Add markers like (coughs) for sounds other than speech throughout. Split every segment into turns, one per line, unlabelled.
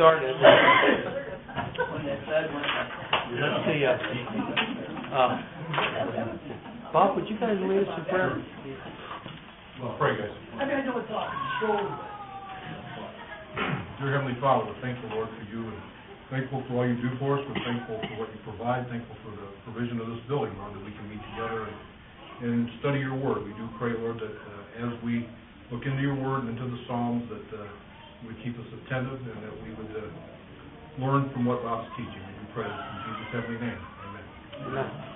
started. Let's see. Uh, uh, Bob, would you guys lead us in prayer?
Well, pray, guys.
I mean, I know it's on.
Dear Heavenly Father, we're thankful, Lord, for you and thankful for all you do for us. We're thankful for what you provide, thankful for the provision of this building, Lord, that we can meet together and, and study your word. We do pray, Lord, that uh, as we look into your word and into the Psalms, that uh, you would keep us attentive and that we would uh, learn from what Bob's teaching. We pray in Jesus' heavenly name. Amen.
Amen.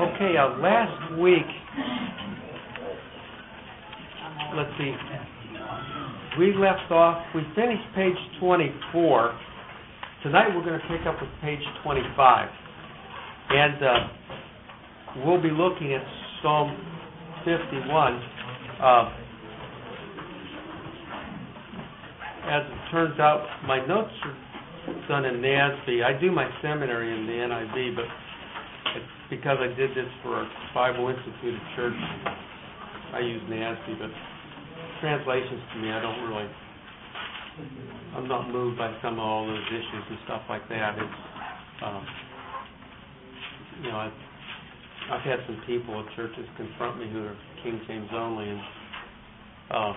Okay, uh, last week, let's see, we left off, we finished page 24. Tonight we're going to pick up with page 25. And uh, we'll be looking at Psalm 51. Uh, as it turns out, my notes are done in NASB. I do my seminary in the NIV, but it's because I did this for a Bible Institute Church. I use NASB, but translations to me, I don't really. I'm not moved by some of all those issues and stuff like that. It's, um, you know, I've, I've had some people at churches confront me who are King James only, and uh,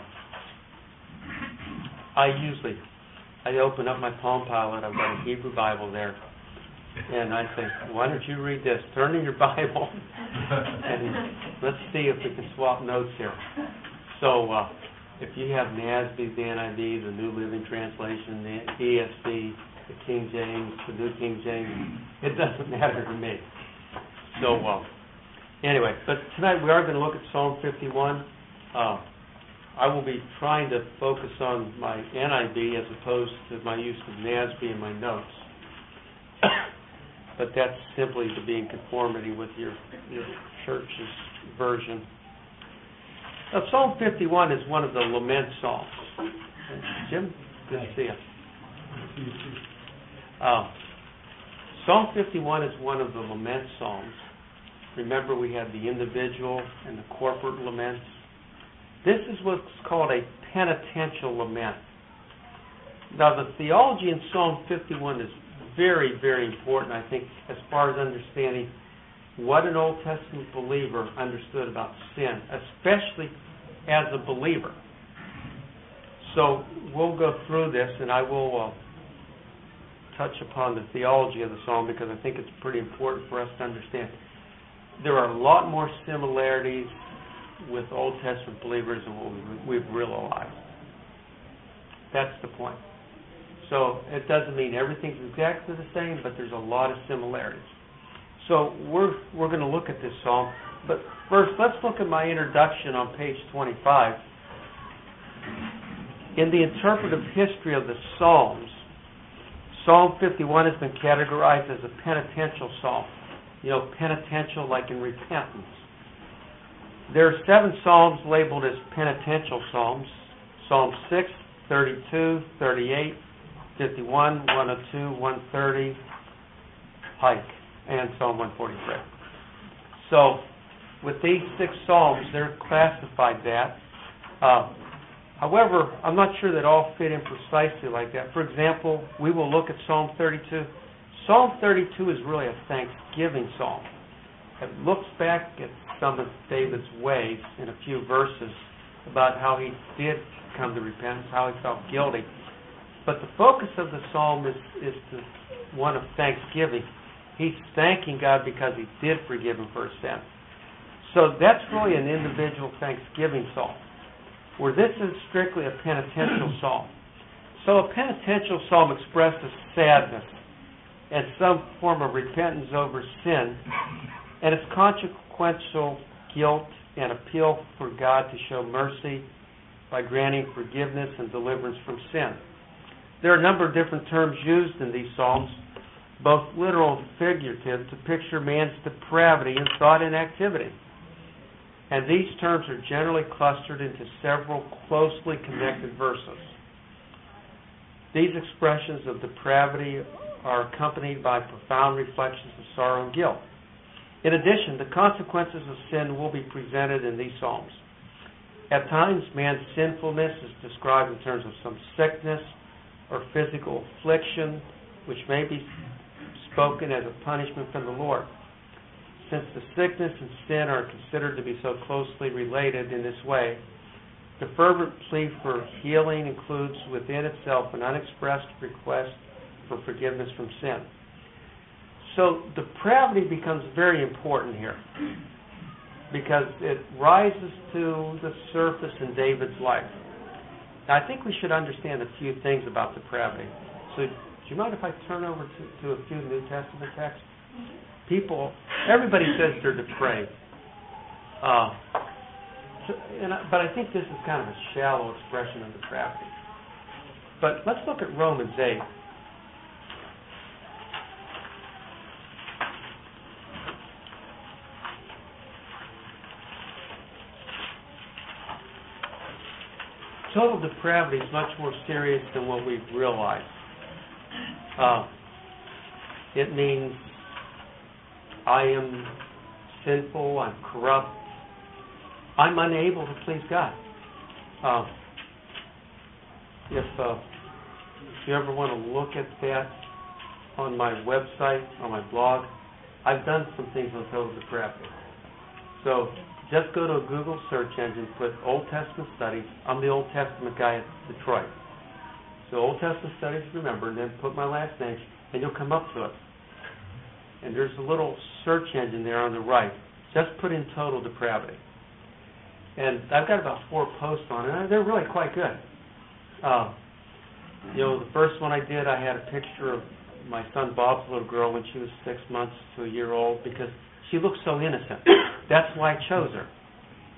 I usually I open up my Palm Pilot. I've got a Hebrew Bible there, and I say, "Why don't you read this? Turn in your (laughs) Bible, and let's see if we can swap notes here." So, uh, if you have NASB, the NIV, the New Living Translation, the ESV, the King James, the New King James, it doesn't matter to me. So, uh, anyway, but tonight we are going to look at Psalm 51. Uh, I will be trying to focus on my NIV as opposed to my use of NASB in my notes. but that's simply to be in conformity with your, your church's version. Now, Psalm 51 is one of the lament psalms. Jim, good to see you. Uh, Psalm 51 is one of the lament psalms. Remember, we had the individual and the corporate laments. This is what's called a penitential lament. Now, the theology in Psalm 51 is very, very important, I think, as far as understanding what an Old Testament believer understood about sin, especially as a believer. So we'll go through this, and I will uh, touch upon the theology of the psalm because I think it's pretty important for us to understand. There are a lot more similarities with Old Testament believers and what we've realized. That's the point. So it doesn't mean everything's exactly the same, but there's a lot of similarities. So we're we're going to look at this psalm, but first let's look at my introduction on page 25. In the interpretive history of the Psalms, Psalm 51 has been categorized as a penitential psalm. You know, penitential like in repentance. There are seven psalms labeled as penitential psalms Psalm 6, 32, 38, 51, 102, 130, Pike, and Psalm 143. So, with these six psalms, they're classified that. Uh, however, I'm not sure that all fit in precisely like that. For example, we will look at Psalm 32. Psalm 32 is really a thanksgiving psalm. It looks back at some of David's ways in a few verses about how he did come to repentance, how he felt guilty. But the focus of the psalm is, is to one of thanksgiving. He's thanking God because he did forgive him for his sin. So that's really an individual thanksgiving psalm, where this is strictly a penitential psalm. So a penitential psalm expresses sadness and some form of repentance over sin and its consequential guilt and appeal for God to show mercy by granting forgiveness and deliverance from sin. There are a number of different terms used in these Psalms, both literal and figurative, to picture man's depravity in thought and activity. And these terms are generally clustered into several closely connected verses. These expressions of depravity are accompanied by profound reflections of sorrow and guilt. In addition, the consequences of sin will be presented in these Psalms. At times, man's sinfulness is described in terms of some sickness or physical affliction, which may be spoken as a punishment from the Lord. Since the sickness and sin are considered to be so closely related in this way, the fervent plea for healing includes within itself an unexpressed request for forgiveness from sin. So depravity becomes very important here because it rises to the surface in David's life. Now, I think we should understand a few things about depravity. So, do you mind if I turn over to, to a few New Testament texts? People, everybody says they're depraved. Uh, so, I, but I think this is kind of a shallow expression of depravity. But let's look at Romans 8. Total depravity is much more serious than what we realize. Uh, it means I am sinful, I'm corrupt, I'm unable to please God. Uh, if, uh, if you ever want to look at that on my website, on my blog, I've done some things on total depravity. So just go to a Google search engine, put Old Testament studies. I'm the Old Testament guy at Detroit. So Old Testament studies, remember, and then put my last name, and you'll come up to it. And there's a little search engine there on the right. Just put in total depravity. And I've got about four posts on it. They're really quite good. Uh, you know, the first one I did, I had a picture of my son Bob's little girl when she was six months to a year old because she looks so innocent. That's why I chose her,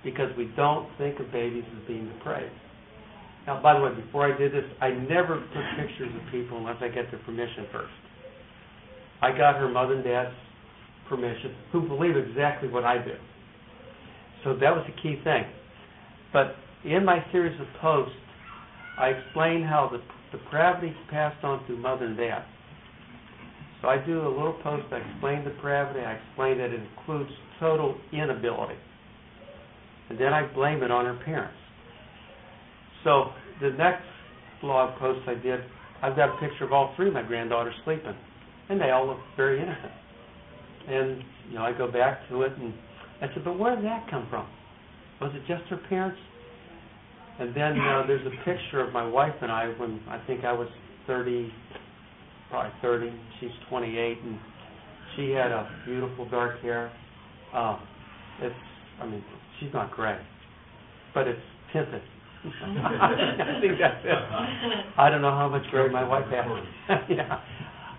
because we don't think of babies as being depraved. Now, by the way, before I did this, I never took pictures of people unless I get their permission first. I got her mother and dad's permission, who believe exactly what I do. So that was the key thing. But in my series of posts, I explain how the depravity is passed on through mother and dad. So I do a little post, I explain the depravity, I explain that it includes total inability. And then I blame it on her parents. So the next blog post I did, I've got a picture of all three of my granddaughters sleeping. And they all look very innocent. And, you know, I go back to it and I said, but where did that come from? Was it just her parents? And then uh, there's a picture of my wife and I when I think I was 30, probably 30. She's 28, and she had a beautiful dark hair. Uh, it's, I mean, she's not gray, but it's tinted. (laughs) I think that's it. I don't know how much gray my wife has. (laughs) yeah,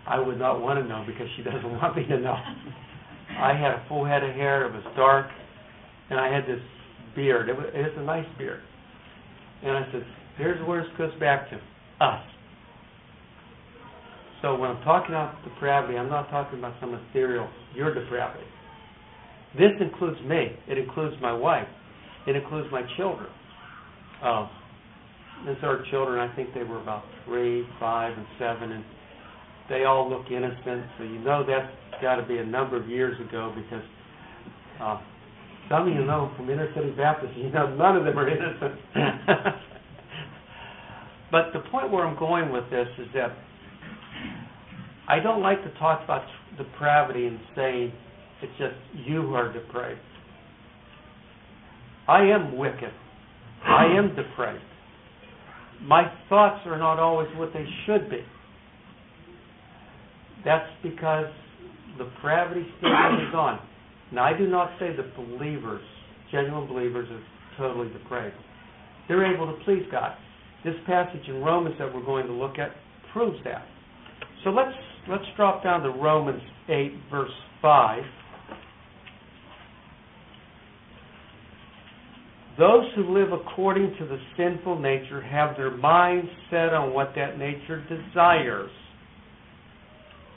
I would not want to know because she doesn't want me to know. I had a full head of hair. It was dark, and I had this beard. It was, it was a nice beard. And I said, "Here's where this goes back to us." So when I'm talking about depravity, I'm not talking about some ethereal, your depravity. This includes me. It includes my wife. It includes my children. Uh, these are children, I think they were about three, five, and seven, and they all look innocent. So you know that's got to be a number of years ago because uh, some of you know from inner city Baptist, (laughs) you know none of them are innocent. (laughs) but the point where I'm going with this is that I don't like to talk about depravity and say it's just you who are depraved. I am wicked. I am depraved. My thoughts are not always what they should be. That's because the depravity still (coughs) goes on. Now, I do not say that believers, genuine believers, are totally depraved. They're able to please God. This passage in Romans that we're going to look at proves that. So let's let's drop down to Romans 8, verse 5. Those who live according to the sinful nature have their minds set on what that nature desires.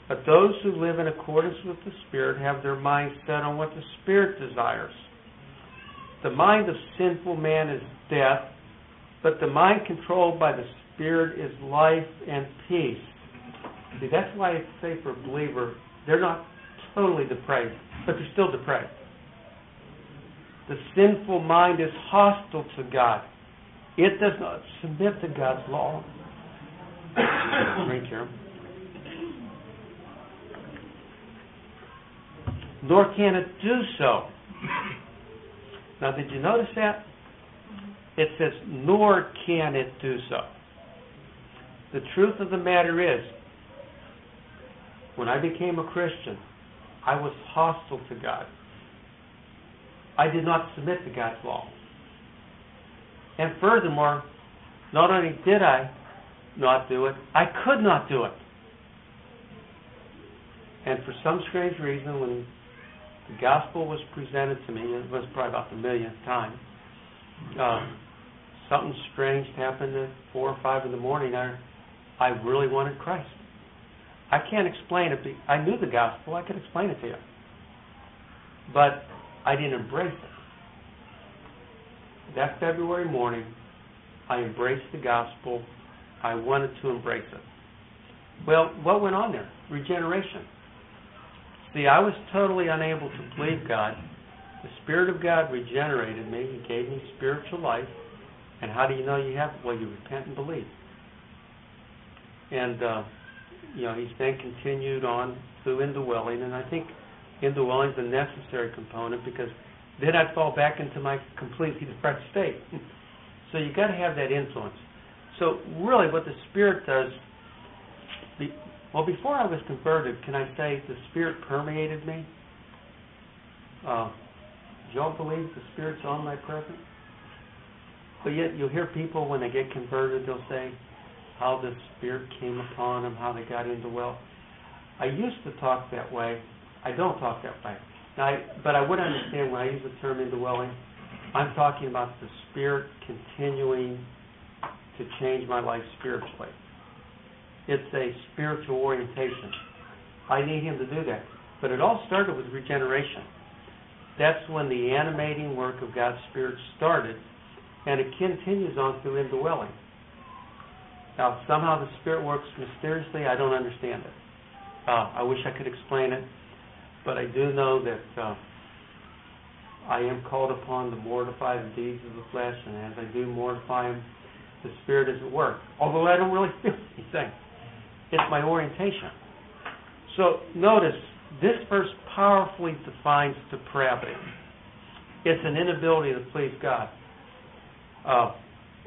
But those who live in accordance with the Spirit have their minds set on what the Spirit desires. The mind of sinful man is death, but the mind controlled by the Spirit is life and peace. See, that's why it's say for a believer, they're not totally depraved, but they're still depraved. The sinful mind is hostile to God. It does not submit to God's law. (coughs) drink here. Nor can it do so. Now, did you notice that? It says, nor can it do so. The truth of the matter is, when I became a Christian, I was hostile to God. I did not submit to God's law. And furthermore, not only did I not do it, I could not do it. And for some strange reason, when the gospel was presented to me, it was probably about the millionth time, uh, something strange happened at 4 or 5 in the morning. I, I really wanted Christ. I can't explain it. I knew the gospel. I could explain it to you. But I didn't embrace it. That February morning, I embraced the gospel. I wanted to embrace it. Well, what went on there? Regeneration. See, I was totally unable to believe God. The Spirit of God regenerated me. He gave me spiritual life. And how do you know you have it? Well, you repent and believe. And, uh, you know, he's then continued on through indwelling. And I think indwelling is a necessary component because then I'd fall back into my completely depressed state. so you got to have that influence. So really, what the Spirit does, be, well, before I was converted, can I say the Spirit permeated me? Uh, y'all believe the Spirit's omnipresent? But yet you'll hear people when they get converted, they'll say how the Spirit came upon them, how they got into well. I used to talk that way. I don't talk that way. I, but I would understand when I use the term indwelling. I'm talking about the Spirit continuing to change my life spiritually. It's a spiritual orientation. I need Him to do that. But it all started with regeneration. That's when the animating work of God's Spirit started, and it continues on through indwelling. Now, somehow the Spirit works mysteriously. I don't understand it. Uh, I wish I could explain it. But I do know that uh, I am called upon to mortify the deeds of the flesh, and as I do mortify them, the Spirit is at work. Although I don't really (laughs) feel anything. It's my orientation. So notice, this verse powerfully defines depravity. It's an inability to please God. Uh,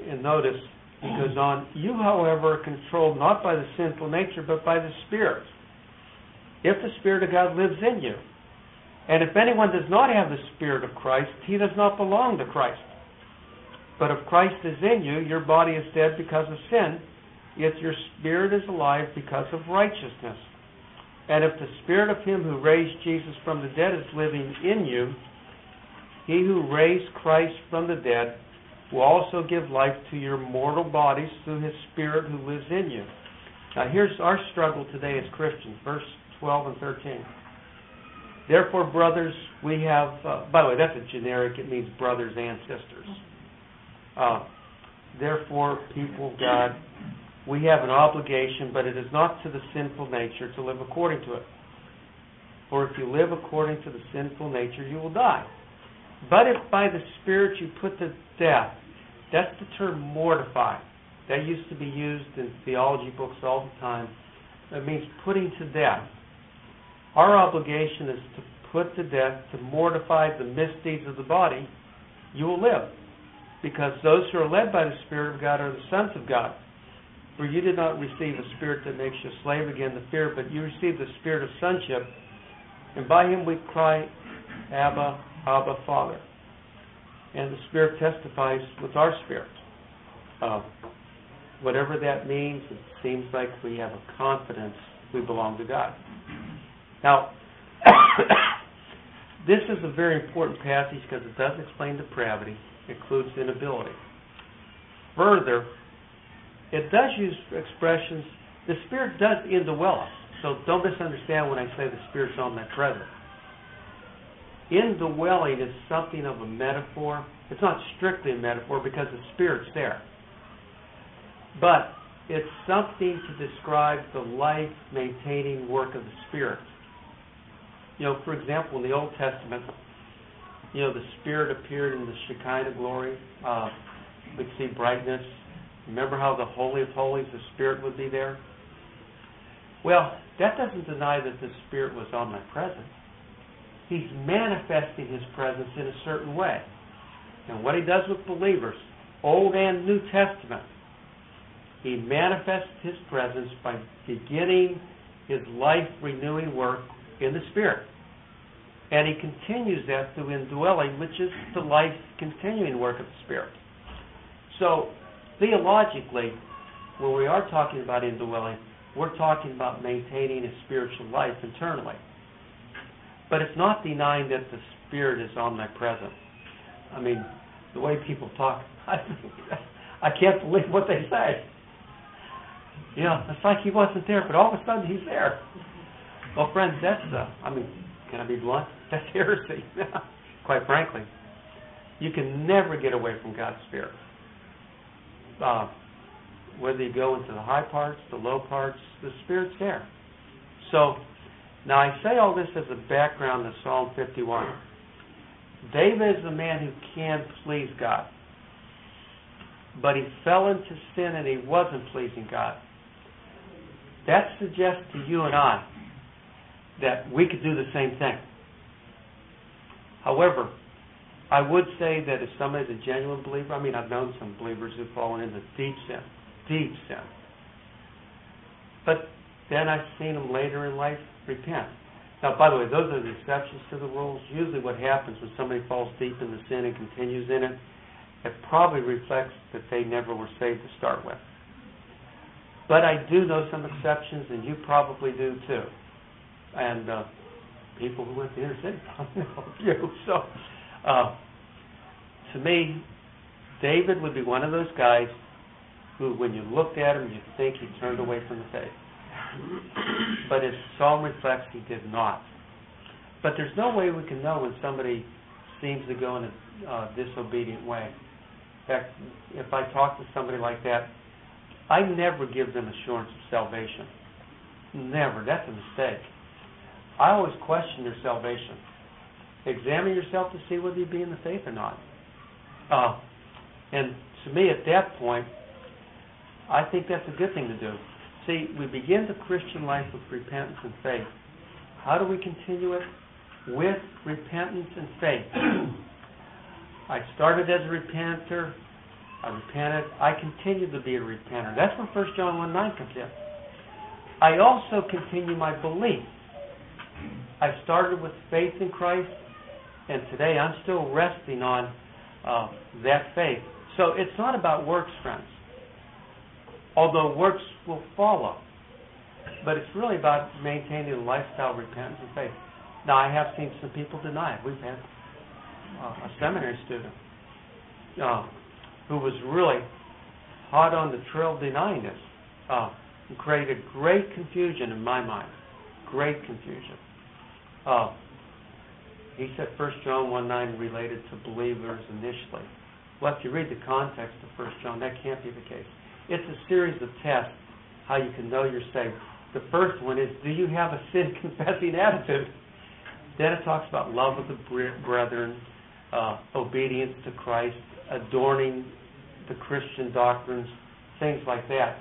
and notice, he goes on, You, however, are controlled not by the sinful nature, but by the Spirit if the Spirit of God lives in you. And if anyone does not have the Spirit of Christ, he does not belong to Christ. But if Christ is in you, your body is dead because of sin, yet your spirit is alive because of righteousness. And if the Spirit of Him who raised Jesus from the dead is living in you, He who raised Christ from the dead will also give life to your mortal bodies through His Spirit who lives in you. Now, here's our struggle today as Christians. Verse 12 and 13. Therefore, brothers, we have, uh, by the way, that's a generic, it means brothers and sisters. Uh, therefore, people of God, we have an obligation, but it is not to the sinful nature to live according to it. For if you live according to the sinful nature, you will die. But if by the Spirit you put to death, that's the term mortify. That used to be used in theology books all the time. It means putting to death. Our obligation is to put to death, to mortify the misdeeds of the body, you will live. Because those who are led by the Spirit of God are the sons of God. For you did not receive a spirit that makes you a slave again to fear, but you received the spirit of sonship, and by him we cry, Abba, Abba, Father. And the Spirit testifies with our spirit. Uh, whatever that means, it seems like we have a confidence we belong to God. Now, (coughs) this is a very important passage because it does explain depravity, includes inability. Further, it does use expressions, the Spirit does indwell us. So don't misunderstand when I say the Spirit's omnipresent. Indwelling is something of a metaphor. It's not strictly a metaphor because the Spirit's there. But it's something to describe the life maintaining work of the Spirit. You know, for example, in the Old Testament, you know, the Spirit appeared in the Shekinah glory. Uh, we see brightness. Remember how the Holy of Holies, the Spirit would be there? Well, that doesn't deny that the Spirit was omnipresent. He's manifesting His presence in a certain way. And what He does with believers, Old and New Testament, He manifests His presence by beginning His life renewing work in the Spirit. And He continues that through indwelling, which is the life continuing work of the Spirit. So, theologically, when we are talking about indwelling, we're talking about maintaining a spiritual life internally. But it's not denying that the Spirit is omnipresent. I mean, the way people talk, (laughs) I, can't believe what they say. You know, it's like he wasn't there, but all of a sudden he's there. Well, friends, that's, uh, I mean, can I be blunt? That's (laughs) heresy, quite frankly. You can never get away from God's Spirit. Uh, whether you go into the high parts, the low parts, the Spirit's there. So, now I say all this as a background to Psalm 51. David is the man who can please God. But he fell into sin and he wasn't pleasing God. That suggests to you and I that we could do the same thing. However, I would say that if somebody's a genuine believer, I mean, I've known some believers who've fallen into deep sin, deep sin. But then I've seen them later in life repent. Now, by the way, those are the exceptions to the rules. Usually, what happens when somebody falls deep into sin and continues in it, it probably reflects that they never were saved to start with. But I do know some exceptions, and you probably do too. And uh, people who went to inner city (laughs) probably know. So, uh, to me, David would be one of those guys who, when you looked at him, you'd think he turned away from the faith. (coughs) But as Psalm reflects, he did not. But there's no way we can know when somebody seems to go in a uh, disobedient way. In fact, if I talk to somebody like that, I never give them assurance of salvation. Never. That's a mistake. I always question your salvation. Examine yourself to see whether you be in the faith or not. Uh, and to me, at that point, I think that's a good thing to do. See, we begin the Christian life with repentance and faith. How do we continue it? With repentance and faith. (clears throat) I started as a repenter. I repented. I continue to be a repenter. That's where 1 John 1 9 comes in. I also continue my belief. I started with faith in Christ, and today I'm still resting on uh, that faith. So it's not about works, friends although works will follow. But it's really about maintaining a lifestyle of repentance and faith. Now, I have seen some people deny it. We've had uh, a seminary student uh, who was really hot on the trail denying this uh, created great confusion in my mind. Great confusion. Uh, he said 1 John 1 9 related to believers initially. Well, if you read the context of 1 John, that can't be the case. It's a series of tests how you can know you're saved. The first one is do you have a sin (laughs) confessing attitude? Then it talks about love of the brethren, uh, obedience to Christ, adorning the Christian doctrines, things like that.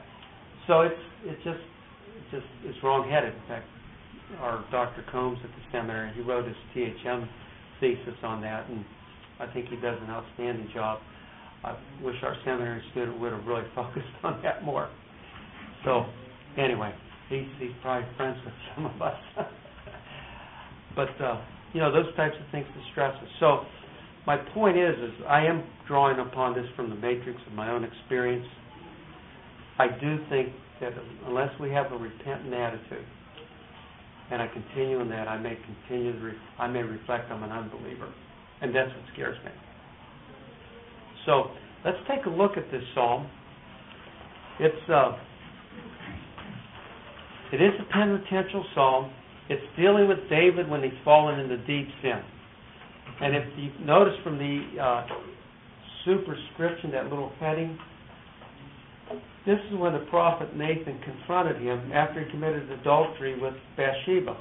So it's it's just just it's wrong-headed. In fact, our Dr. Combs at the seminary he wrote his THM thesis on that, and I think he does an outstanding job. I wish our seminary student would have really (laughs) focused on that more. So, anyway, he's he's probably friends with some of us. (laughs) but uh, you know, those types of things distress us. So, my point is, is I am drawing upon this from the matrix of my own experience. I do think that unless we have a repentant attitude, and I continue in that, I may continue to re- I may reflect I'm an unbeliever, and that's what scares me. So let's take a look at this psalm. It's uh, it is a penitential psalm. It's dealing with David when he's fallen into deep sin. And if you notice from the uh, superscription, that little heading, this is when the prophet Nathan confronted him after he committed adultery with Bathsheba.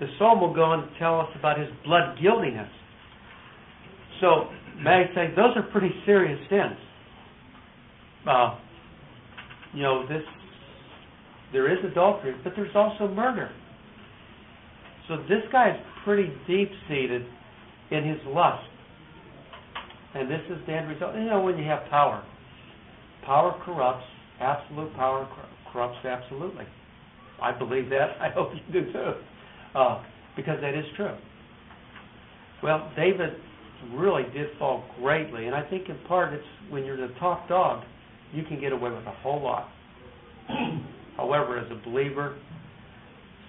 The psalm will go on to tell us about his blood guiltiness. So may I say those are pretty serious sins. Uh, you know, this, there is adultery, but there's also murder. So this guy is pretty deep-seated in his lust. And this is the end result. You know, when you have power, power corrupts, absolute power corrupts absolutely. I believe that. (laughs) I hope you do too. Uh, because that is true. Well, David really did fall greatly, and I think in part it's when you're the top dog, you can get away with a whole lot. (clears throat) However, as a believer,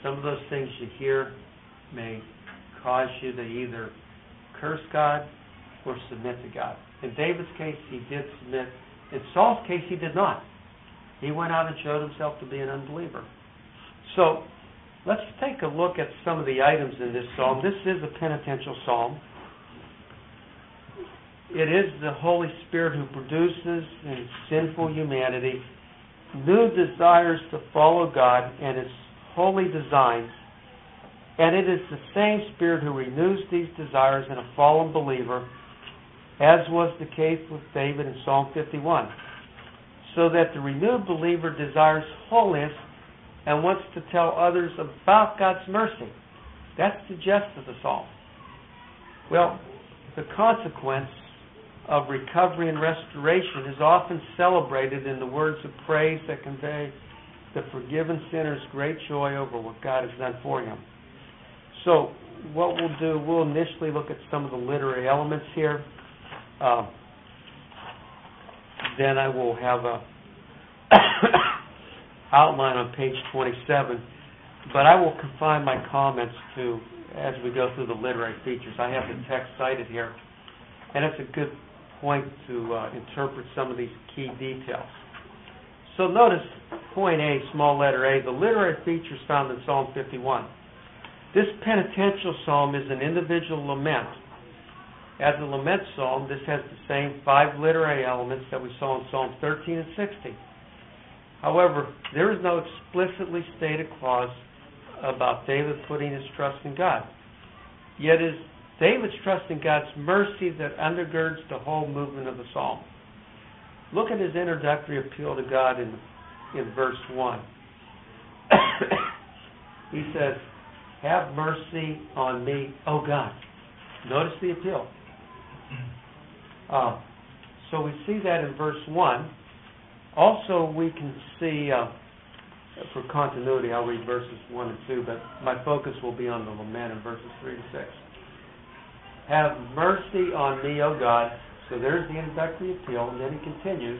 some of those things you hear may cause you to either curse God or submit to God. In David's case, he did submit. In Saul's case, he did not. He went out and showed himself to be an unbeliever. So, let's take a look at some of the items in this psalm. This is a penitential psalm. It is the Holy Spirit who produces in sinful humanity new desires to follow God and His holy designs. And it is the same Spirit who renews these desires in a fallen believer, as was the case with David in Psalm 51. So that the renewed believer desires holiness and wants to tell others about God's mercy. That's the gist of the psalm. Well, the consequence of recovery and restoration is often celebrated in the words of praise that convey the forgiven sinner's great joy over what God has done for him. So, what we'll do, we'll initially look at some of the literary elements here. Uh, then I will have a (coughs) outline on page 27, but I will confine my comments to as we go through the literary features. I have the text cited here, and it's a good point to uh, interpret some of these key details. So notice point A, small letter A, the literary features found in Psalm 51. This penitential psalm is an individual lament. As a lament psalm, this has the same five literary elements that we saw in Psalms 13 and 60. However, there is no explicitly stated clause about David putting his trust in God. Yet it is David's trust in God's mercy that undergirds the whole movement of the psalm. Look at his introductory appeal to God in, in verse 1. (coughs) he says, Have mercy on me, O God. Notice the appeal. Uh, so we see that in verse 1. Also, we can see, uh, for continuity, I'll read verses 1 and 2, but my focus will be on the lament in verses 3 to 6. Have mercy on me, O God. So there's the introductory appeal, and then he continues,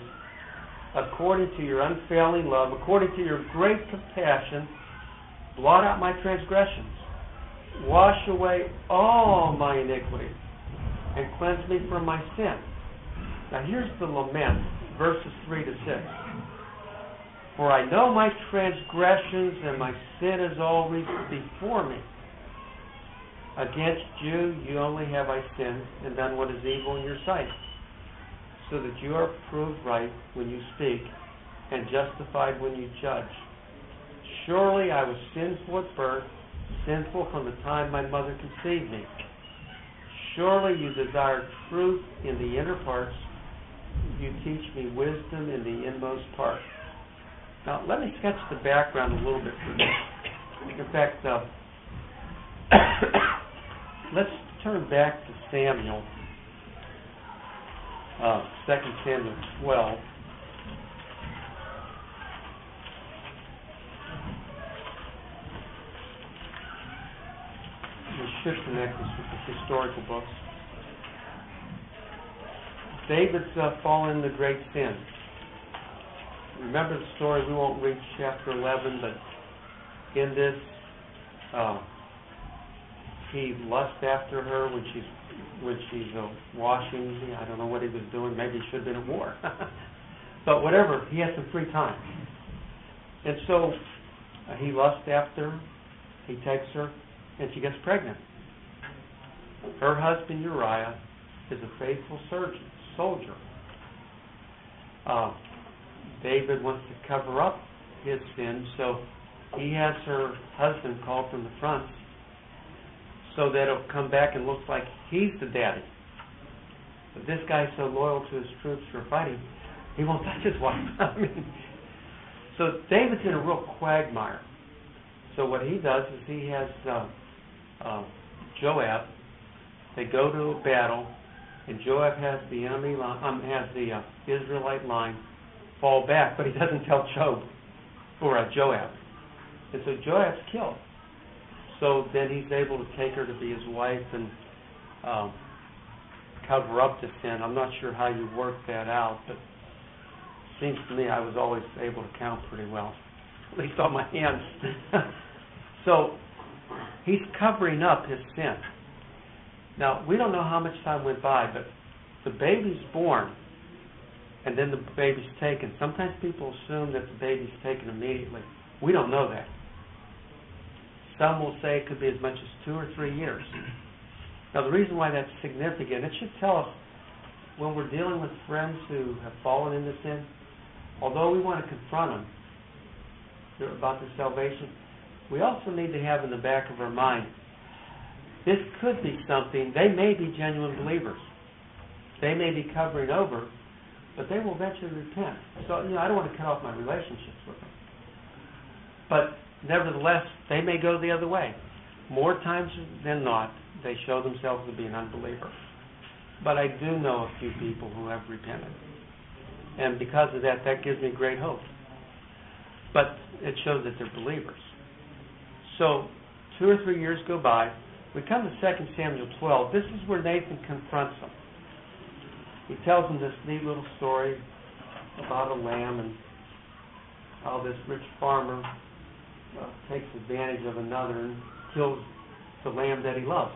according to your unfailing love, according to your great compassion, blot out my transgressions. Wash away all my iniquity, and cleanse me from my sin. Now here's the lament verses 3 to 6. For I know my transgressions and my sin is always before me. Against you, you only have I sinned and done what is evil in your sight, so that you are proved right when you speak and justified when you judge. Surely I was sinful at birth, sinful from the time my mother conceived me. Surely you desire truth in the inner parts you teach me wisdom in the inmost part. Now, let me sketch the background a little bit for you. In fact, uh, (coughs) let's turn back to Samuel, uh, 2 Samuel 12. We should connect with the historical books. David's uh, fallen into great sin. Remember the story, we won't read chapter 11, but in this, uh, he lusts after her when she's when she's uh, washing. I don't know what he was doing. Maybe he should have been at war. (laughs) but whatever, he has some free time. And so uh, he lusts after her. He takes her, and she gets pregnant. Her husband Uriah is a faithful surgeon soldier. Uh, David wants to cover up his sin, so he has her husband called from the front so that it'll come back and look like he's the daddy. But this guy's so loyal to his troops for fighting, he won't touch his wife. (laughs) I mean, So David's in a real quagmire. So what he does is he has uh, uh, Joab. They go to a battle, and Joab has the enemy line, um, has the uh, Israelite line fall back, but he doesn't tell Job or uh, Joab, and so Joab's killed. So then he's able to take her to be his wife and um, cover up the sin. I'm not sure how you work that out, but seems to me I was always able to count pretty well, at least on my hands. (laughs) so he's covering up his sin. Now, we don't know how much time went by, but the baby's born and then the baby's taken. Sometimes people assume that the baby's taken immediately. We don't know that. Some will say it could be as much as two or three years. Now, the reason why that's significant, it should tell us when we're dealing with friends who have fallen into sin, although we want to confront them about their salvation, we also need to have in the back of our mind this could be something, they may be genuine believers. They may be covering over, but they will eventually repent. So, you know, I don't want to cut off my relationships with them. But nevertheless, they may go the other way. More times than not, they show themselves to be an unbeliever. But I do know a few people who have repented. And because of that, that gives me great hope. But it shows that they're believers. So, two or three years go by. We come to 2 Samuel 12. This is where Nathan confronts him. He tells him this neat little story about a lamb and how this rich farmer uh, takes advantage of another and kills the lamb that he loves.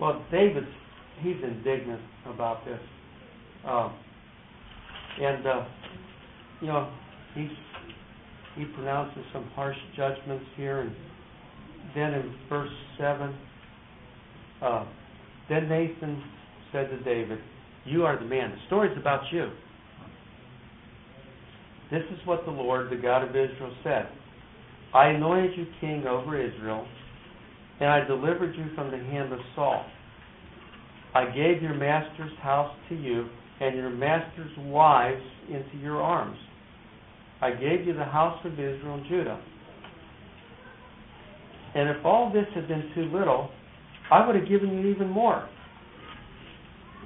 Well, David, he's indignant about this. Uh, and, uh, you know, he's, he pronounces some harsh judgments here and then in verse 7, uh, then Nathan said to David, You are the man. The story's about you. This is what the Lord, the God of Israel, said I anointed you king over Israel, and I delivered you from the hand of Saul. I gave your master's house to you, and your master's wives into your arms. I gave you the house of Israel and Judah. And if all this had been too little, I would have given you even more.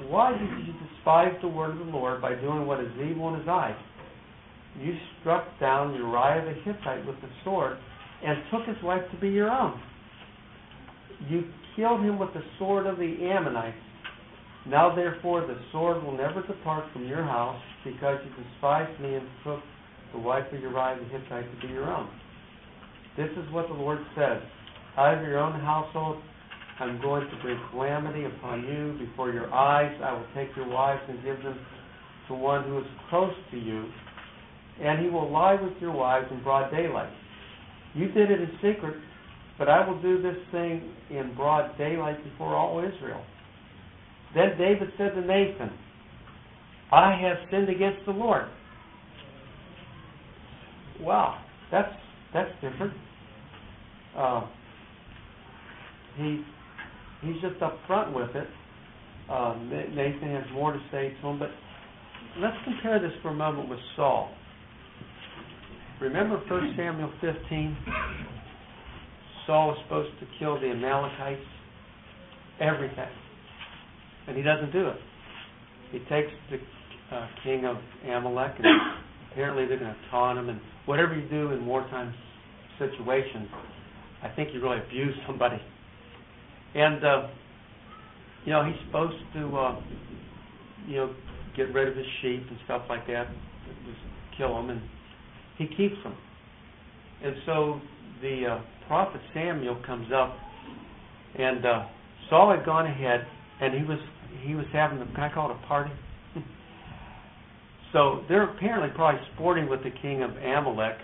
Why did you despise the word of the Lord by doing what is evil in his eyes? You struck down Uriah the Hittite with the sword and took his wife to be your own. You killed him with the sword of the Ammonites. Now therefore the sword will never depart from your house because you despised me and took the wife of Uriah the Hittite to be your own. This is what the Lord says. Out of your own household, I'm going to bring calamity upon you before your eyes. I will take your wives and give them to one who is close to you, and he will lie with your wives in broad daylight. You did it in secret, but I will do this thing in broad daylight before all Israel. Then David said to Nathan, I have sinned against the Lord. Wow, that's that's different. Uh, he he's just up front with it. Uh, Nathan has more to say to him, but let's compare this for a moment with Saul. Remember 1 Samuel 15? Saul was supposed to kill the Amalekites, everything, and he doesn't do it. He takes the uh, king of Amalek, and apparently they're going to taunt him, and whatever you do in wartime situations, I think you really abuse somebody. And uh, you know, he's supposed to uh, you know get rid of his sheep and stuff like that, just kill them, and he keeps them. And so the uh, prophet Samuel comes up, and uh, Saul had gone ahead, and he was he was having a, can I call it a party? So they're apparently probably sporting with the king of Amalek.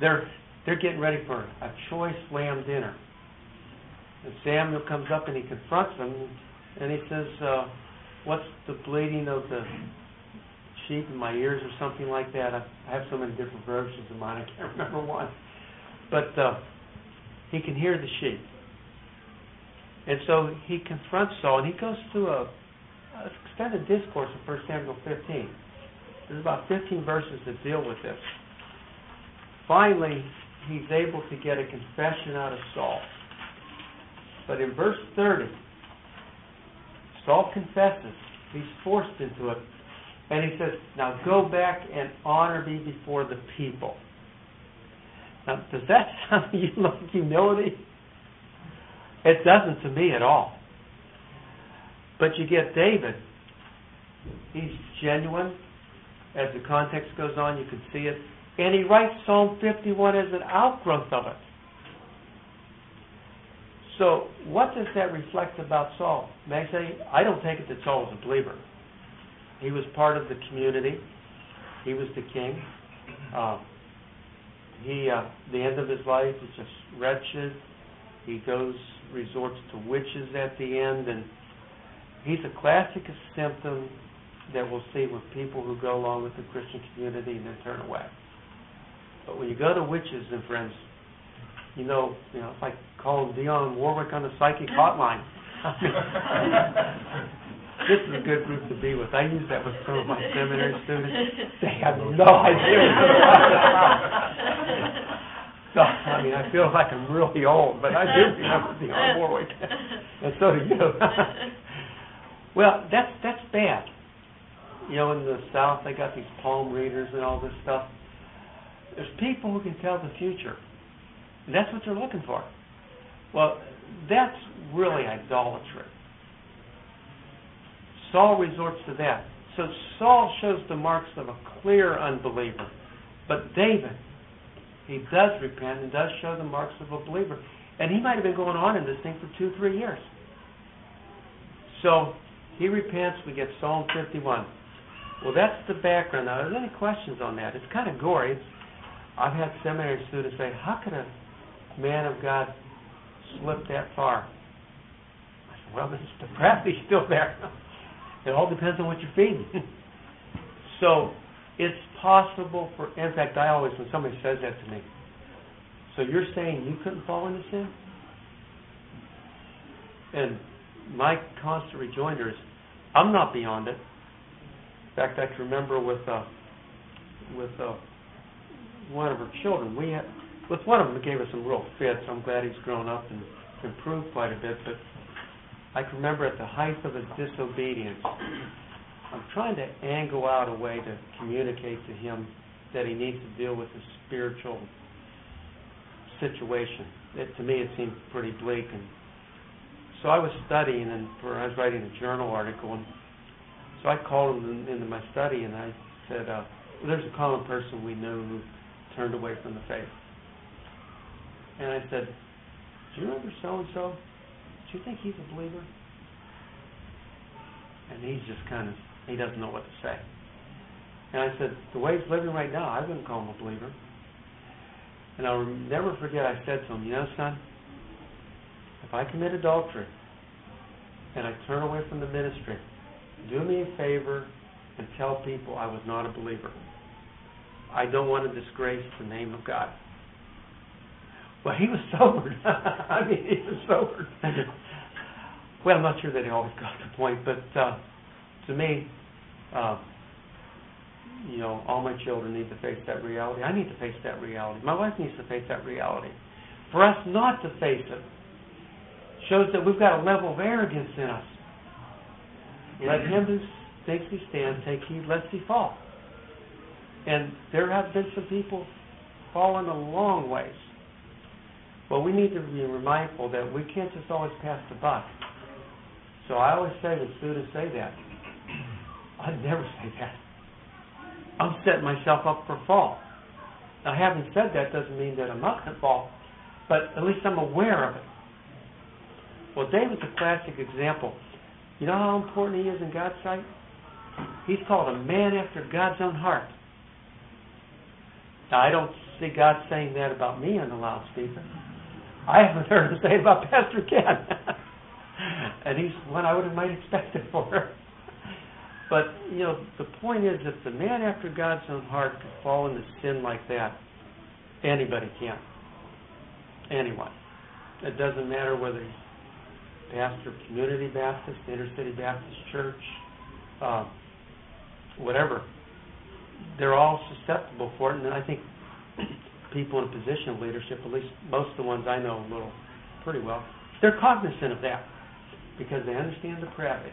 They're they're getting ready for a choice lamb dinner. And Samuel comes up and he confronts them, and he says, uh, "What's the bleating of the sheep in my ears, or something like that?" I have so many different versions of mine, I can't (laughs) remember one. But uh, he can hear the sheep, and so he confronts Saul, and he goes through a, a extended discourse in 1 Samuel 15. There's about 15 verses that deal with this. finally, he's able to get a confession out of Saul. But in verse 30, Saul confesses. He's forced into it. And he says, Now go back and honor me before the people. Now, does that (laughs) sound you like humility? It doesn't to me at all. But you get David. He's genuine. As the context goes on, you can see it. And he writes Psalm 51 as an outgrowth of it. So, what does that reflect about Saul? May I say, I don't take it that Saul was a believer. He was part of the community. He was the king. Uh, he, uh, the end of his life is just wretched. He goes, resorts to witches at the end, and he's a classic symptom that we'll see with people who go along with the Christian community and then turn away. But when you go to witches and friends, you know, you know, it's like calling Dionne Warwick on the psychic (laughs) hotline. (laughs) this is a good group to be with. I use that with some of my seminary students. They have no (laughs) idea So, I mean, I feel like I'm really old, but I do remember Dionne Warwick, and so do you. well, that's that's bad. You know, in the South, they got these palm readers and all this stuff. There's people who can tell the future. And that's what they're looking for. Well, that's really idolatry. Saul resorts to that. So Saul shows the marks of a clear unbeliever. But David, he does repent and does show the marks of a believer. And he might have been going on in this thing for two, three years. So he repents. We get Psalm 51. Well, that's the background. Now, are there any questions on that? It's kind of gory. It's, I've had seminary students say, how could a man of God slip that far? I said, well, the (laughs) depravity's still there. It all depends on what you're feeding. (laughs) so it's possible for, in fact, I always, when somebody says that to me, so you're saying you couldn't fall into sin? And my constant rejoinder is, I'm not beyond it. In fact, I can remember with uh, with uh, one of her children, we had with one of them, it gave us some real fits. I'm glad he's grown up and improved quite a bit. But I can remember at the height of his disobedience, I'm trying to angle out a way to communicate to him that he needs to deal with his spiritual situation. It, to me, it seemed pretty bleak, and so I was studying, and for I was writing a journal article, and so I called him in, into my study, and I said, uh, "There's a common person we knew who turned away from the faith." And I said, Do you remember so and so? Do you think he's a believer? And he's just kind of, he doesn't know what to say. And I said, The way he's living right now, I wouldn't call him a believer. And I'll never forget, I said to him, You know, son, if I commit adultery and I turn away from the ministry, do me a favor and tell people I was not a believer. I don't want to disgrace the name of God. Well, he was sobered. (laughs) I mean, he was sobered. well, I'm not sure that he always got the point, but uh, to me, uh, you know, all my children need to face that reality. I need to face that reality. My wife needs to face that reality. For us not to face it shows that we've got a level of arrogance in us. Let him who thinks he stands take heed lest he fall. And there have been some people fallen a long ways But we need to be mindful that we can't just always pass the buck. So I always say when students say that, I never say that. I'm setting myself up for fall. Now, having said that doesn't mean that I'm not going to fall, but at least I'm aware of it. Well, David's a classic example. You know how important he is in God's sight? He's called a man after God's own heart. Now, I don't see God saying that about me on the loudspeaker. I haven't heard him say it about Pastor Ken. (laughs) and he's one I would have might expect it for. (laughs) But, you know, the point is if the man after God's own heart can fall into sin like that, anybody can. Anyone. It doesn't matter whether he's pastor of Community Baptist, Inner City Baptist Church, uh, whatever. They're all susceptible for it, and I think people in a position of leadership, at least most of the ones I know a little pretty well, they're cognizant of that because they understand the depravity.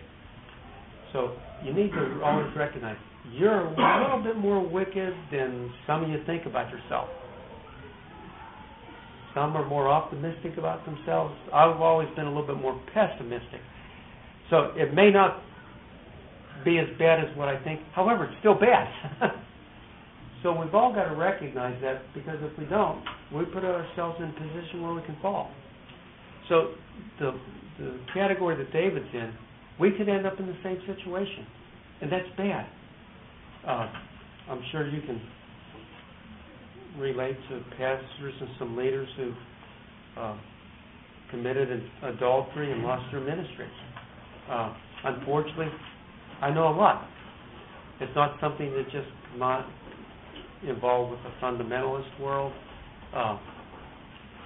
So you need to always recognize you're a little bit more wicked than some of you think about yourself. Some are more optimistic about themselves. I've always been a little bit more pessimistic. So it may not be as bad as what I think. However, it's still bad. (laughs) so we've all got to recognize that because if we don't, we put ourselves in a position where we can fall. So the the category that David's in, we could end up in the same situation, and that's bad. Uh, I'm sure you can relate to pastors and some leaders who uh, committed adultery and lost their ministries. Uh, unfortunately, I know a lot. It's not something that just not involved with the fundamentalist world. Uh,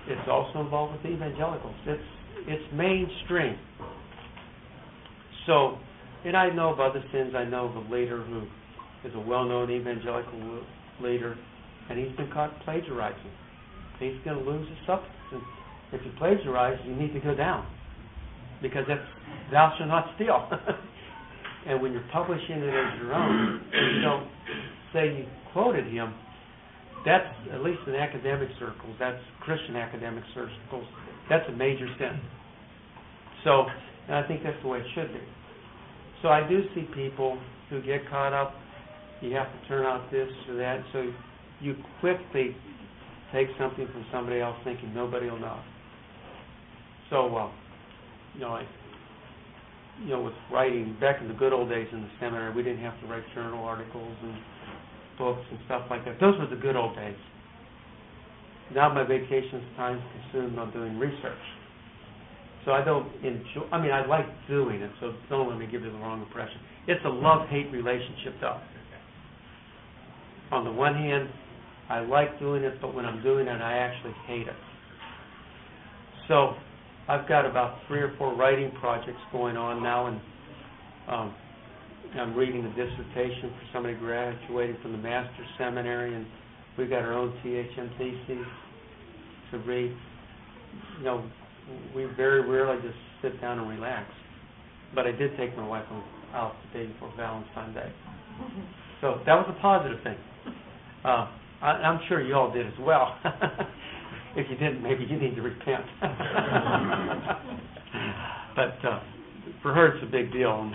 it's also involved with evangelicals. It's it's mainstream. So, and I know of other sins. I know of a leader who is a well-known evangelical leader, and he's been caught plagiarizing. He's going to lose his substance. If you plagiarize, you need to go down because that's thou shalt not steal. (laughs) and when you're publishing it as your own, you don't say you quoted him. That's at least in academic circles. That's Christian academic circles. That's a major sin. So, and I think that's the way it should be. So I do see people who get caught up. You have to turn out this or that. So you quickly take something from somebody else thinking nobody will know. So, uh, you know, I, you know, with writing back in the good old days in the seminary, we didn't have to write journal articles and books and stuff like that. Those were the good old days. Now my vacation time is consumed on doing research. So I don't enjoy, I mean, I like doing it, so don't let me give you the wrong impression. It's a love-hate relationship, though. On the one hand, I like doing it, but when I'm doing it, I actually hate it. So I've got about three or four writing projects going on now, and um, I'm reading a dissertation for somebody graduating from the master's seminary, and we've got our own THM theses to read. You know, we very rarely just sit down and relax. But I did take my wife out the day before Valentine's Day. So that was a positive thing. Uh, I'm sure you all did as well. (laughs) if you didn't, maybe you need to repent. (laughs) but uh, for her, it's a big deal. And,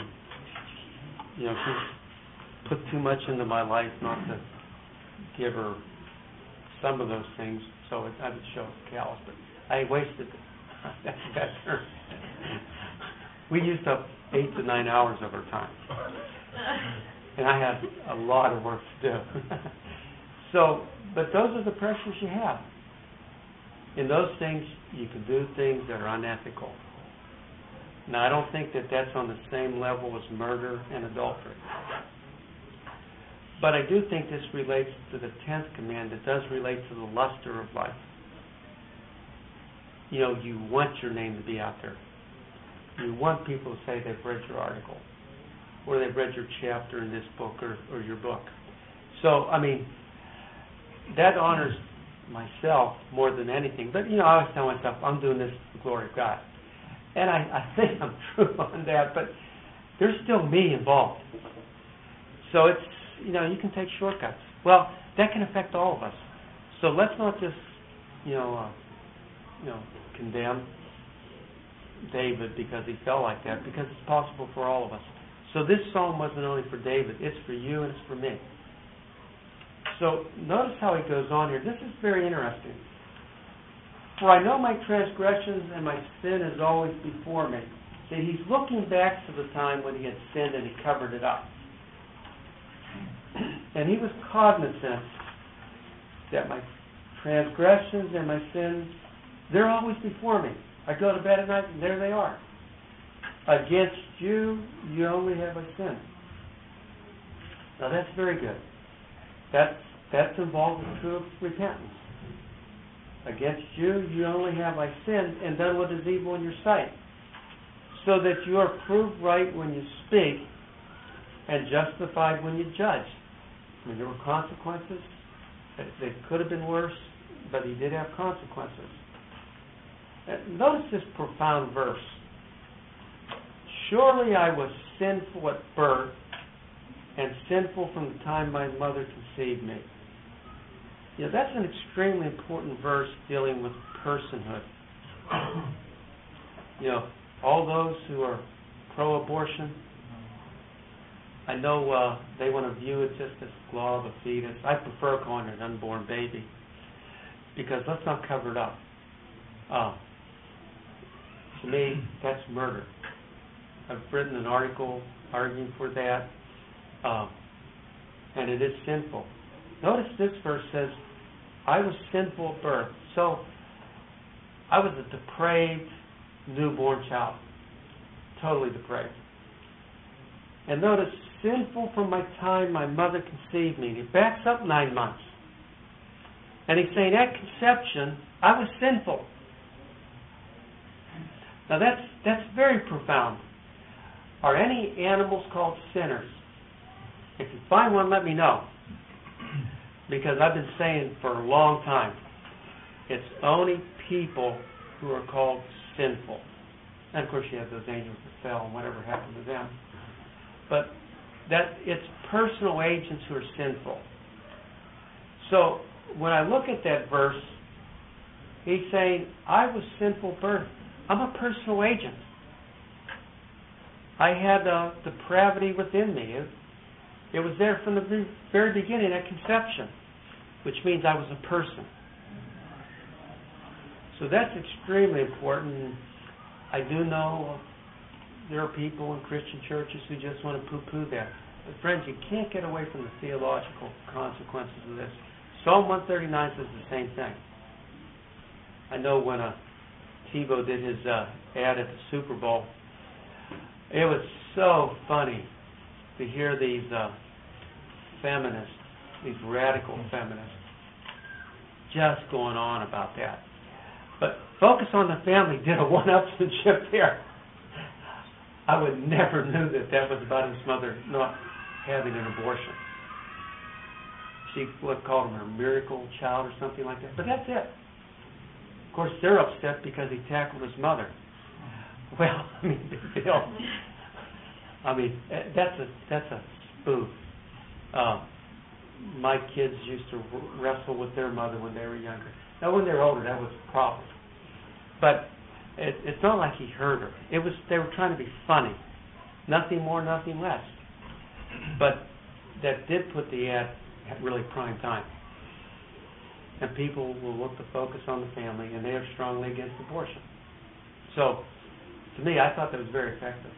you know, she's put too much into my life not to give her some of those things. So it, I would show callous, but I wasted (laughs) That's better. We used up eight to nine hours of our time. And I had a lot of work to do. So, but those are the pressures you have. In those things, you can do things that are unethical. Now, I don't think that that's on the same level as murder and adultery. But I do think this relates to the tenth command. It does relate to the luster of life you know, you want your name to be out there. You want people to say they've read your article or they've read your chapter in this book or, or your book. So, I mean, that honors myself more than anything. But, you know, I always tell myself, I'm doing this for the glory of God. And I, I think I'm (laughs) true on that, but there's still me involved. So it's, you know, you can take shortcuts. Well, that can affect all of us. So let's not just, you know, uh, you know, condemn David because he felt like that, because it's possible for all of us. So this psalm wasn't only for David, it's for you and it's for me. So notice how he goes on here. This is very interesting. For I know my transgressions and my sin is always before me. See, he's looking back to the time when he had sinned and he covered it up. (clears throat) And he was cognizant that my transgressions and my sins they're always before me. I go to bed at night and there they are. Against you, you only have a sin. Now that's very good. That's that's involved with true repentance. Against you, you only have I sinned and done what is evil in your sight, so that you are proved right when you speak and justified when you judge. I mean, there were consequences. They could have been worse. but he did have consequences. Notice this profound verse. Surely I was sinful at birth and sinful from the time my mother conceived me. You know, that's an extremely important verse dealing with personhood. you know, all those who are pro-abortion, I know uh, they want to view it just as law of a fetus. I prefer calling it an unborn baby because let's not cover it up. Uh, to me, that's murder. I've written an article arguing for that, uh, and it is sinful. Notice this verse says, I was sinful at birth. So, I was a depraved newborn child. Totally depraved. And notice, sinful from my time my mother conceived me. He backs up nine months. And he's saying, at conception, I was sinful. Now that's that's very profound. Are any animals called sinners? If you find one, let me know. Because I've been saying for a long time, it's only people who are called sinful. And of course, you have those angels that fell and whatever happened to them. But that it's personal agents who are sinful. So when I look at that verse, he's saying, I was sinful birth. I'm a personal agent. I had uh, depravity within me. It, it was there from the very beginning at conception, which means I was a person. So that's extremely important. I do know there are people in Christian churches who just want to poo-poo that. But friends, you can't get away from the theological consequences of this. Psalm 139 says the same thing. I know when uh, Tebow did his uh, ad at the Super Bowl, it was so funny to hear these uh, feminists, these radical feminists, just going on about that. But Focus on the Family did a one-upsmanship (laughs) there. I would never knew that that was about his mother not having an abortion. She what called him a miracle child or something like that. But that's it. Of course, they're upset because he tackled his mother. (laughs) Well, I mean, deal. I mean, eh, that's a that's a spoof. Uh, my kids used to wrestle with their mother when they were younger. Now, when they're older, that was a problem. But it, it's not like he hurt her. It was they were trying to be funny, nothing more, nothing less. But that did put the ad at really prime time, and people will look to focus on the family, and they are strongly against abortion. So, to me, I thought that was very effective,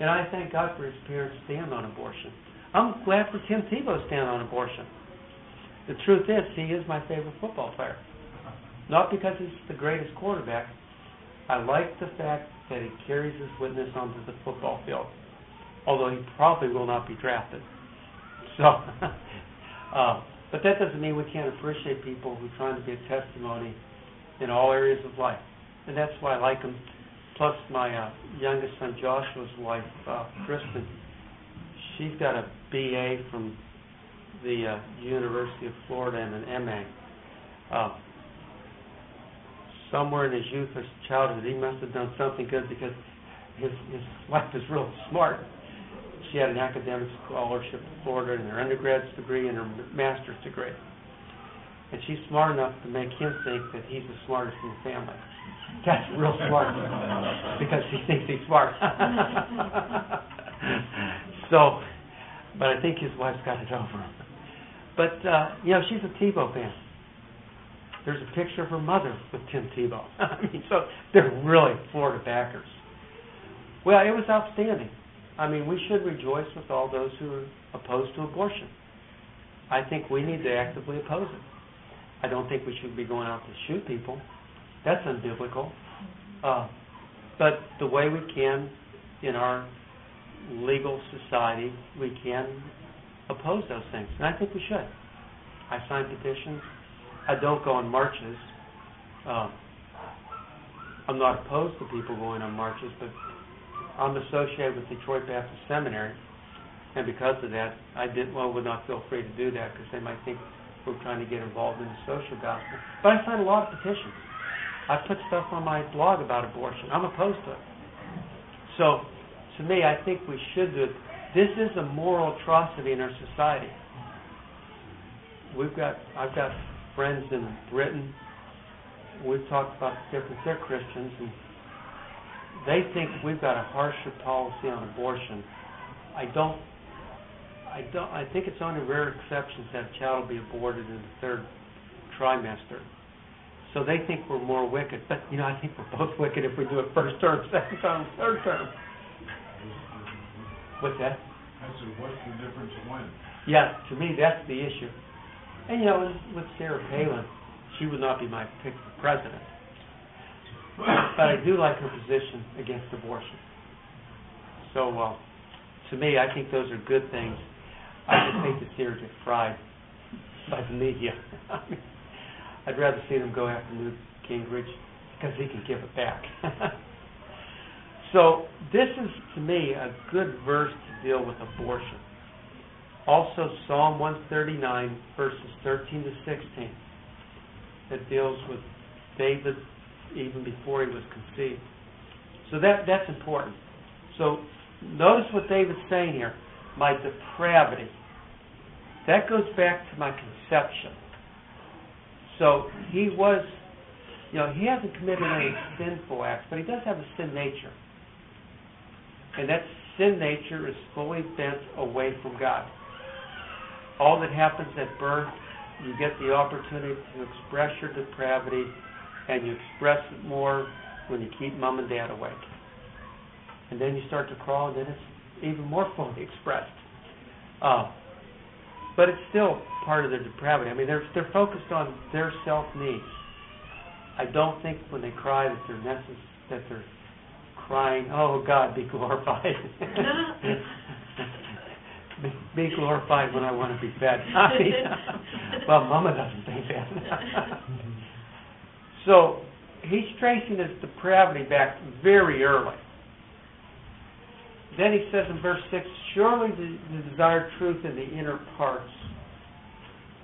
and I thank God for his parents' stand on abortion. I'm glad for Tim Tebow's stand on abortion. The truth is, he is my favorite football player. Not because he's the greatest quarterback. I like the fact that he carries his witness onto the football field, although he probably will not be drafted. (laughs) So, (laughs) uh, but that doesn't mean we can't appreciate people who are trying to be a testimony in all areas of life, and that's why I like them. Plus, my uh, youngest son Joshua's wife, uh, Kristen, she's got a BA from the uh, University of Florida and an MA. Uh, somewhere in his youth or childhood, he must have done something good because his his wife is real smart. She had an academic scholarship in Florida in her undergraduate degree and her master's degree. And she's smart enough to make him think that he's the smartest in the family. That's real smart because she thinks he's smart. (laughs) so, but I think his wife's got it over him. But uh, you know, she's a Tebow fan. There's a picture of her mother with Tim Tebow. (laughs) I mean, so they're really Florida backers. Well, it was outstanding. I mean, we should rejoice with all those who are opposed to abortion. I think we need to actively oppose it. I don't think we should be going out to shoot people. That's unbiblical. Uh, but the way we can in our legal society, we can oppose those things. And I think we should. I sign petitions. I don't go on marches. Uh, I'm not opposed to people going on marches, but I'm associated with Detroit Baptist Seminary, and because of that, I did well would not feel free to do that because they might think we're trying to get involved in the social gospel. But I sign a lot of petitions. I put stuff on my blog about abortion. I'm opposed to it. So, to me, I think we should do it. This is a moral atrocity in our society. We've got, I've got friends in Britain. We've talked about the difference. They're Christians, and they think we've got a harsher policy on abortion. I don't. I don't. I think it's only rare exceptions that a child will be aborted in the third trimester. So they think we're more wicked, but you know I think we're both wicked if we do it first term, (laughs) second term, third term. What's that?
I said, what's the difference when?
Yeah, to me that's the issue. And you know, with Sarah Palin, she would not be my pick for president. But I do like her position against abortion. So, uh, to me, I think those are good things. I just to see her get fried by the media. (laughs) I'd rather see them go after Newt Gingrich because he can give it back. (laughs) so this is, to me, a good verse to deal with abortion. Also, Psalm 139, verses 13 to 16, that deals with David even before he was conceived. So that that's important. So notice what David's saying here. My depravity. That goes back to my conception. So he was, you know, he hasn't committed any sinful acts, but he does have a sin nature. And that sin nature is fully bent away from God. All that happens at birth, you get the opportunity to express your depravity, and you express it more when you keep mom and dad awake. And then you start to crawl, and then it's even more (laughs) fully expressed. Uh, but it's still part of their depravity. I mean, they're they're focused on their self needs. I don't think when they cry that they're necess- that they're crying, "Oh God, be glorified." be, (laughs) be glorified when I want to be fed. (laughs) well, Mama doesn't think that. (laughs) so he's tracing his depravity back very early. Then he says in verse 6, Surely the, the desire truth in the inner parts,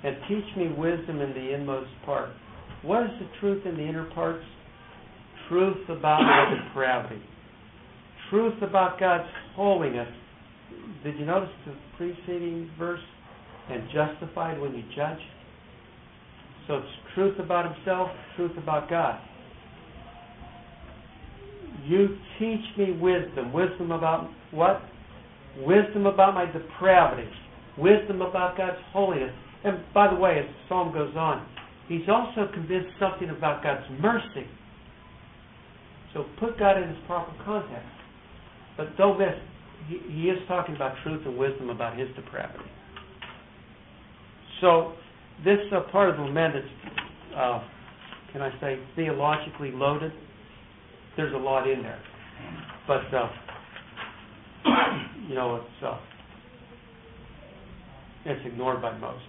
and teach me wisdom in the inmost part. What is the truth in the inner parts? Truth about my depravity. Truth about God's holiness. Did you notice the preceding verse? And justified when you judge? So it's truth about himself, truth about God. You teach me wisdom. Wisdom about what? Wisdom about my depravity. Wisdom about God's holiness. And by the way, as the psalm goes on, he's also convinced something about God's mercy. So put God in his proper context. But don't miss, he, he is talking about truth and wisdom about his depravity. So this part of the lament is, uh, can I say, theologically loaded. There's a lot in there. But uh, (clears throat) you know, it's uh, it's ignored by most,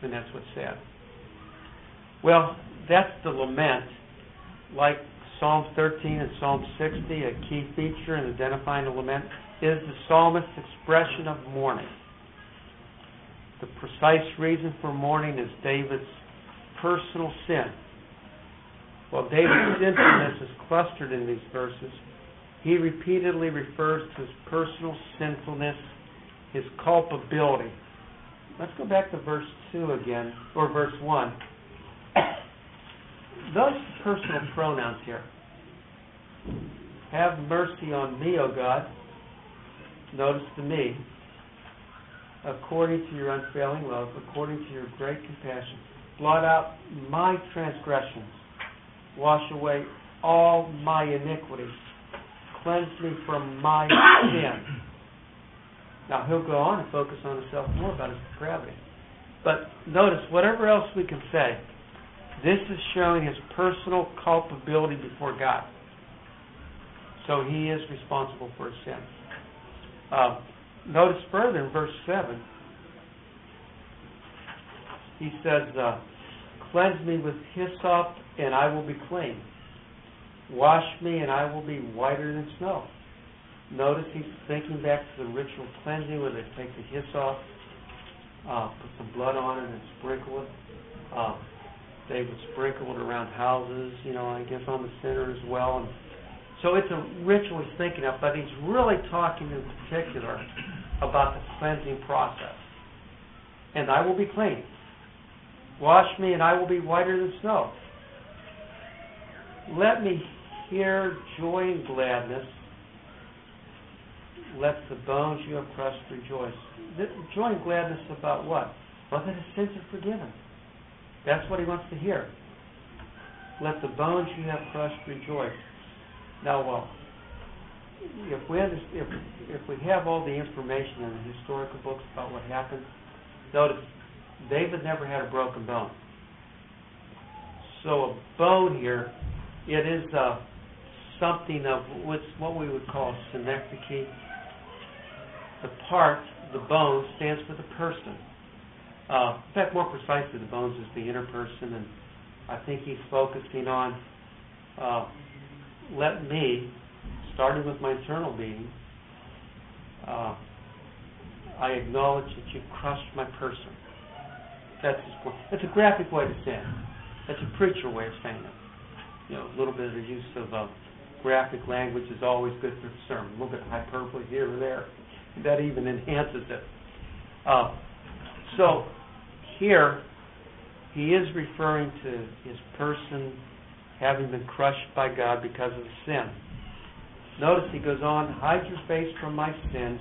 and that's what's sad. Well, that's the lament. Like Psalm 13 and Psalm 60, a key feature in identifying the lament is the psalmist's expression of mourning. The precise reason for mourning is David's personal sin. While David's sinfulness is clustered in these verses, he repeatedly refers to his personal sinfulness, his culpability. Let's go back to verse 2 again, or verse 1. Those personal pronouns here. Have mercy on me, O God. Notice the me. According to your unfailing love, according to your great compassion, blot out my transgressions, wash away all my iniquities cleanse me from my (coughs) sin. Now, he'll go on and focus on himself more about his depravity. But notice, whatever else we can say, this is showing his personal culpability before God. So he is responsible for his sin. Uh, notice further in verse 7, he says, uh, Cleanse me with hyssop, and I will be clean. Wash me, and I will be whiter than snow. Notice he's thinking back to the ritual cleansing where they take the hyssop uh, put some blood on it and sprinkle it. Uh, they would sprinkle it around houses, you know, I guess on the center as well. And so it's a ritual he's thinking of, but he's really talking in particular about the cleansing process. And I will be clean. Wash me, and I will be whiter than snow. Let me hear joy and gladness. Let the bones you have crushed rejoice. Joy and gladness about what? Well, that his sins are forgiven. That's what he wants to hear. Let the bones you have crushed rejoice. Now, well, if we if if we have all the information in the historical books about what happened, notice David never had a broken bone. So a bone here, it is uh, something of what's what we would call synecdoche. The part, the bone, stands for the person. Uh, in fact, more precisely, the bones is the inner person, and I think he's focusing on uh, let me, starting with my internal being, uh, I acknowledge that you've crushed my person. That's his point. That's a graphic way to say it. That's a preacher way of saying it. You know, a little bit of the use of uh, graphic language is always good for the sermon. A little bit of hyperbole here or there. That even enhances it. Uh, so here, he is referring to his person having been crushed by God because of sin. Notice he goes on, hide your face from my sins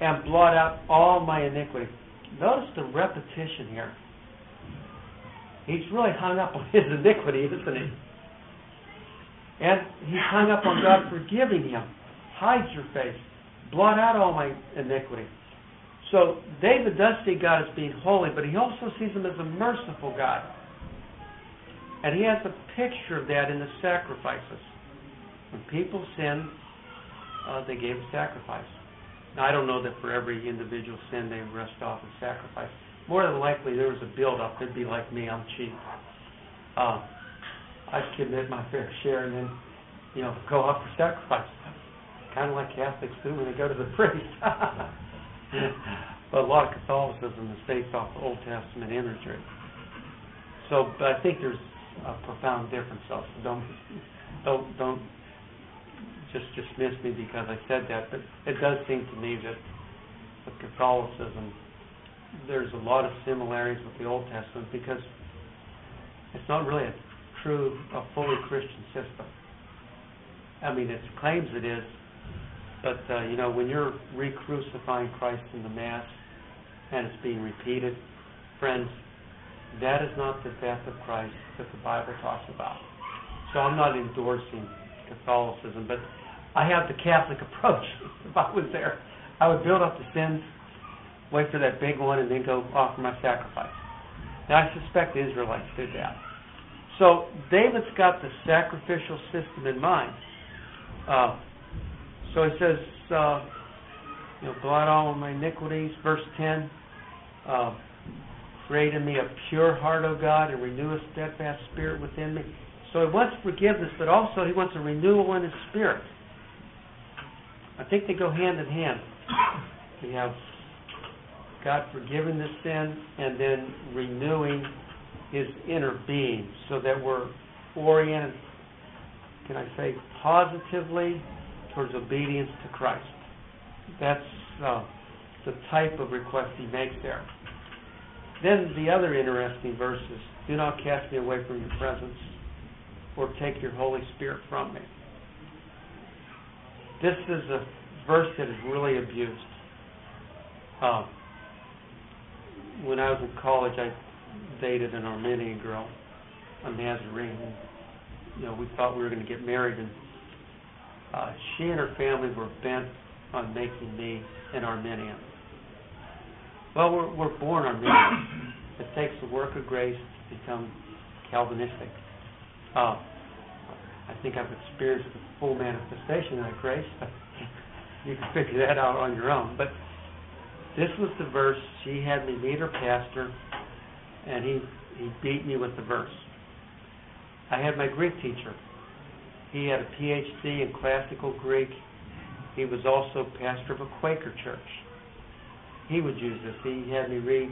and blot out all my iniquity. Notice the repetition here. He's really hung up on his iniquity, isn't he? And he's hung up on God forgiving him. Hide your face. Blot out all my iniquity. So David does see God as being holy, but he also sees him as a merciful God. And he has a picture of that in the sacrifices. When people sinned, uh, they gave a sacrifice. I don't know that for every individual sin they rest off and sacrifice. More than likely, there was a build-up. They'd be like me. I'm cheap. Uh, I'd commit my fair share and then, you know, go off for sacrifice. Kind of like Catholics do when they go to the (laughs) priest. but a lot of Catholicism is based off the Old Testament imagery. So, but I think there's a profound difference. So don't don't don't just dismiss me because I said that. But it does seem to me that with Catholicism, there's a lot of similarities with the Old Testament because it's not really a true, a fully Christian system. I mean, it claims it is, but uh, you know, when you're re-crucifying Christ in the Mass and it's being repeated, friends, that is not the death of Christ that the Bible talks about. So I'm not endorsing Catholicism, but I have the Catholic approach. (laughs) if I was there, I would build up the sins, wait for that big one, and then go offer my sacrifice. Now, I suspect the Israelites did that. So David's got the sacrificial system in mind. Uh, so he says, uh, you know, blot all of my iniquities. Verse 10. Uh, Create in me a pure heart, O God, and renew a steadfast spirit within me. So he wants forgiveness, but also he wants a renewal in his spirit. I think they go hand in hand. We have God forgiving the sin and then renewing his inner being so that we're oriented, can I say, positively towards obedience to Christ. That's uh, the type of request he makes there. Then the other interesting verse is, Do not cast me away from your presence, or take your Holy Spirit from me. This is a verse that is really abused. Um, when I was in college, I dated an Arminian girl, a Nazarene. And, you know, we thought we were going to get married, and uh, she and her family were bent on making me an Arminian. Well, we're, we're born Arminian. (coughs) it takes the work of grace to become Calvinistic. Uh, I think I've experienced the full manifestation of grace. (laughs) you can figure that out on your own. But this was the verse. She had me meet her pastor, and he, he beat me with the verse. I had my Greek teacher. He had a PhD in classical Greek. He was also pastor of a Quaker church. he would use this. He had me read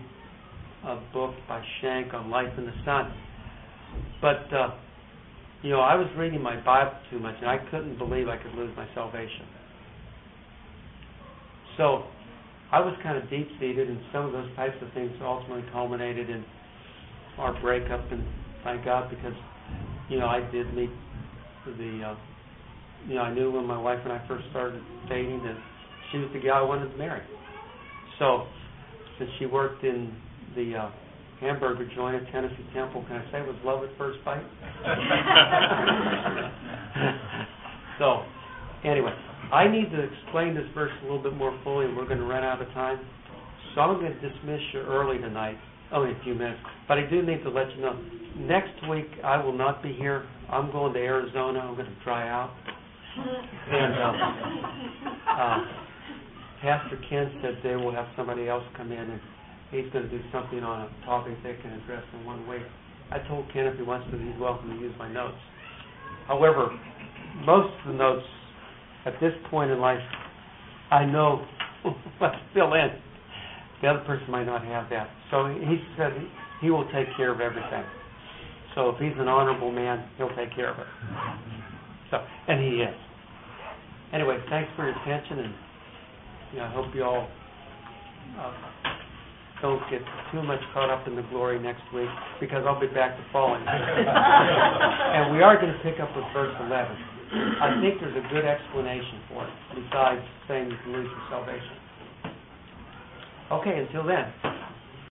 a book by Shank on Life in the Son. But, uh, you know, I was reading my Bible too much, and I couldn't believe I could lose my salvation. So, I was kind of deep-seated, and some of those types of things ultimately culminated in our breakup, and thank God, because, you know, I did meet the, uh, you know, I knew when my wife and I first started dating that she was the guy I wanted to marry. So, since she worked in the uh, hamburger joint at Tennessee Temple, can I say it was love at first bite? (laughs) so, anyway, I need to explain this verse a little bit more fully, and we're going to run out of time. So I'm going to dismiss you early tonight, only a few minutes. But I do need to let you know, next week I will not be here. I'm going to Arizona. I'm going to dry out. And uh, uh, Pastor Ken said they will have somebody else come in, and he's going to do something on a topic they can address in one week. I told Ken if he wants to, he's welcome to use my notes. However, most of the notes at this point in life, I know (laughs) what to fill in. The other person might not have that. So he said he will take care of everything. So if he's an honorable man, he'll take care of it. So, and he is. Anyway, thanks for your attention, and you know, I hope you all uh, don't get too much caught up in the glory next week, because I'll be back the following week. (laughs) and we are going to pick up with verse 11. I think there's a good explanation for it, besides saying you can lose your salvation. Okay, until then.